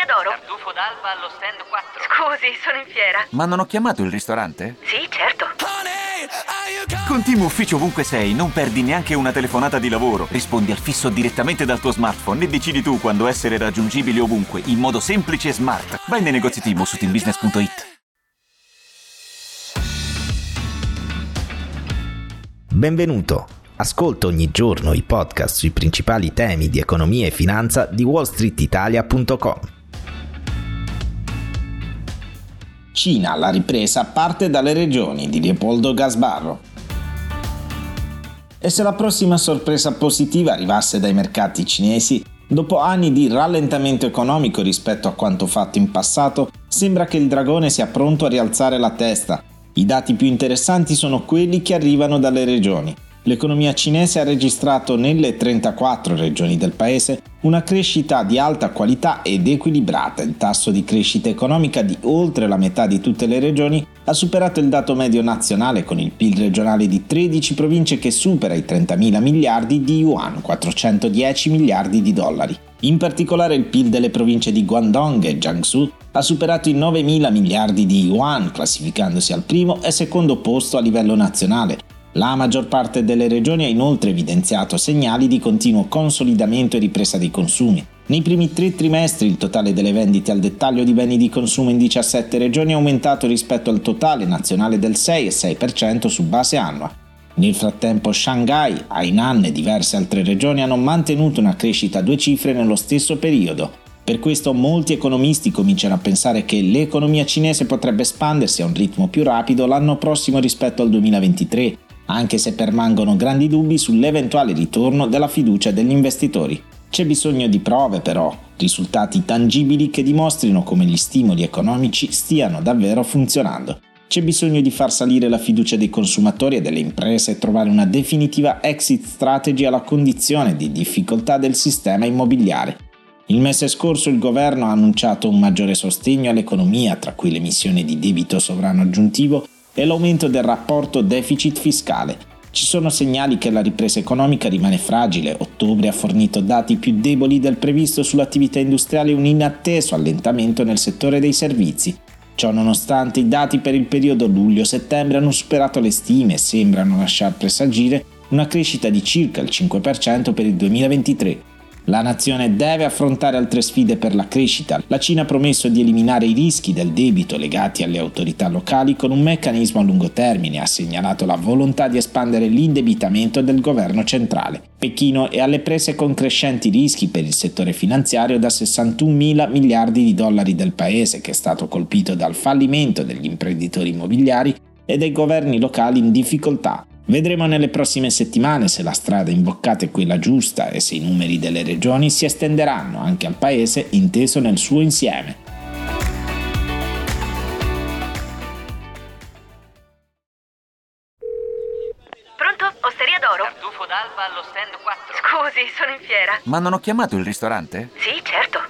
Osteria d'oro? Tartufo d'alba allo stand 4. Scusi, sono in fiera. Ma non ho chiamato il ristorante? Sì, certo. Con Team Ufficio ovunque sei, non perdi neanche una telefonata di lavoro. Rispondi al fisso direttamente dal tuo smartphone e decidi tu quando essere raggiungibile ovunque, in modo semplice e smart. Vai nei negozi Team su teambusiness.it. Benvenuto. Ascolta ogni giorno i podcast sui principali temi di economia e finanza di wallstreetitalia.com. Cina, la ripresa parte dalle regioni di Leopoldo Gasbarro. E se la prossima sorpresa positiva arrivasse dai mercati cinesi, dopo anni di rallentamento economico rispetto a quanto fatto in passato, sembra che il dragone sia pronto a rialzare la testa. I dati più interessanti sono quelli che arrivano dalle regioni. L'economia cinese ha registrato nelle 34 regioni del paese una crescita di alta qualità ed equilibrata. Il tasso di crescita economica di oltre la metà di tutte le regioni ha superato il dato medio nazionale con il PIL regionale di 13 province che supera i 30.000 miliardi di yuan, 410 miliardi di dollari. In particolare il PIL delle province di Guangdong e Jiangsu ha superato i 9.000 miliardi di yuan, classificandosi al primo e secondo posto a livello nazionale, la maggior parte delle regioni ha inoltre evidenziato segnali di continuo consolidamento e ripresa dei consumi. Nei primi tre trimestri il totale delle vendite al dettaglio di beni di consumo in 17 regioni è aumentato rispetto al totale nazionale del 6,6% su base annua. Nel frattempo Shanghai, Hainan e diverse altre regioni hanno mantenuto una crescita a due cifre nello stesso periodo. Per questo molti economisti cominciano a pensare che l'economia cinese potrebbe espandersi a un ritmo più rapido l'anno prossimo rispetto al 2023 anche se permangono grandi dubbi sull'eventuale ritorno della fiducia degli investitori. C'è bisogno di prove però, risultati tangibili che dimostrino come gli stimoli economici stiano davvero funzionando. C'è bisogno di far salire la fiducia dei consumatori e delle imprese e trovare una definitiva exit strategy alla condizione di difficoltà del sistema immobiliare. Il mese scorso il governo ha annunciato un maggiore sostegno all'economia, tra cui l'emissione di debito sovrano aggiuntivo e l'aumento del rapporto deficit fiscale. Ci sono segnali che la ripresa economica rimane fragile. Ottobre ha fornito dati più deboli del previsto sull'attività industriale e un inatteso allentamento nel settore dei servizi. Ciò nonostante i dati per il periodo luglio-settembre hanno superato le stime e sembrano lasciar presagire una crescita di circa il 5% per il 2023, la nazione deve affrontare altre sfide per la crescita. La Cina ha promesso di eliminare i rischi del debito legati alle autorità locali con un meccanismo a lungo termine ha segnalato la volontà di espandere l'indebitamento del governo centrale. Pechino è alle prese con crescenti rischi per il settore finanziario da 61 mila miliardi di dollari del paese che è stato colpito dal fallimento degli imprenditori immobiliari e dei governi locali in difficoltà Vedremo nelle prossime settimane se la strada imboccata è quella giusta e se i numeri delle regioni si estenderanno anche al paese inteso nel suo insieme. Pronto? Osteria d'oro? Tartufo d'alba allo stand 4. Scusi, sono in fiera. Ma non ho chiamato il ristorante? Sì, certo.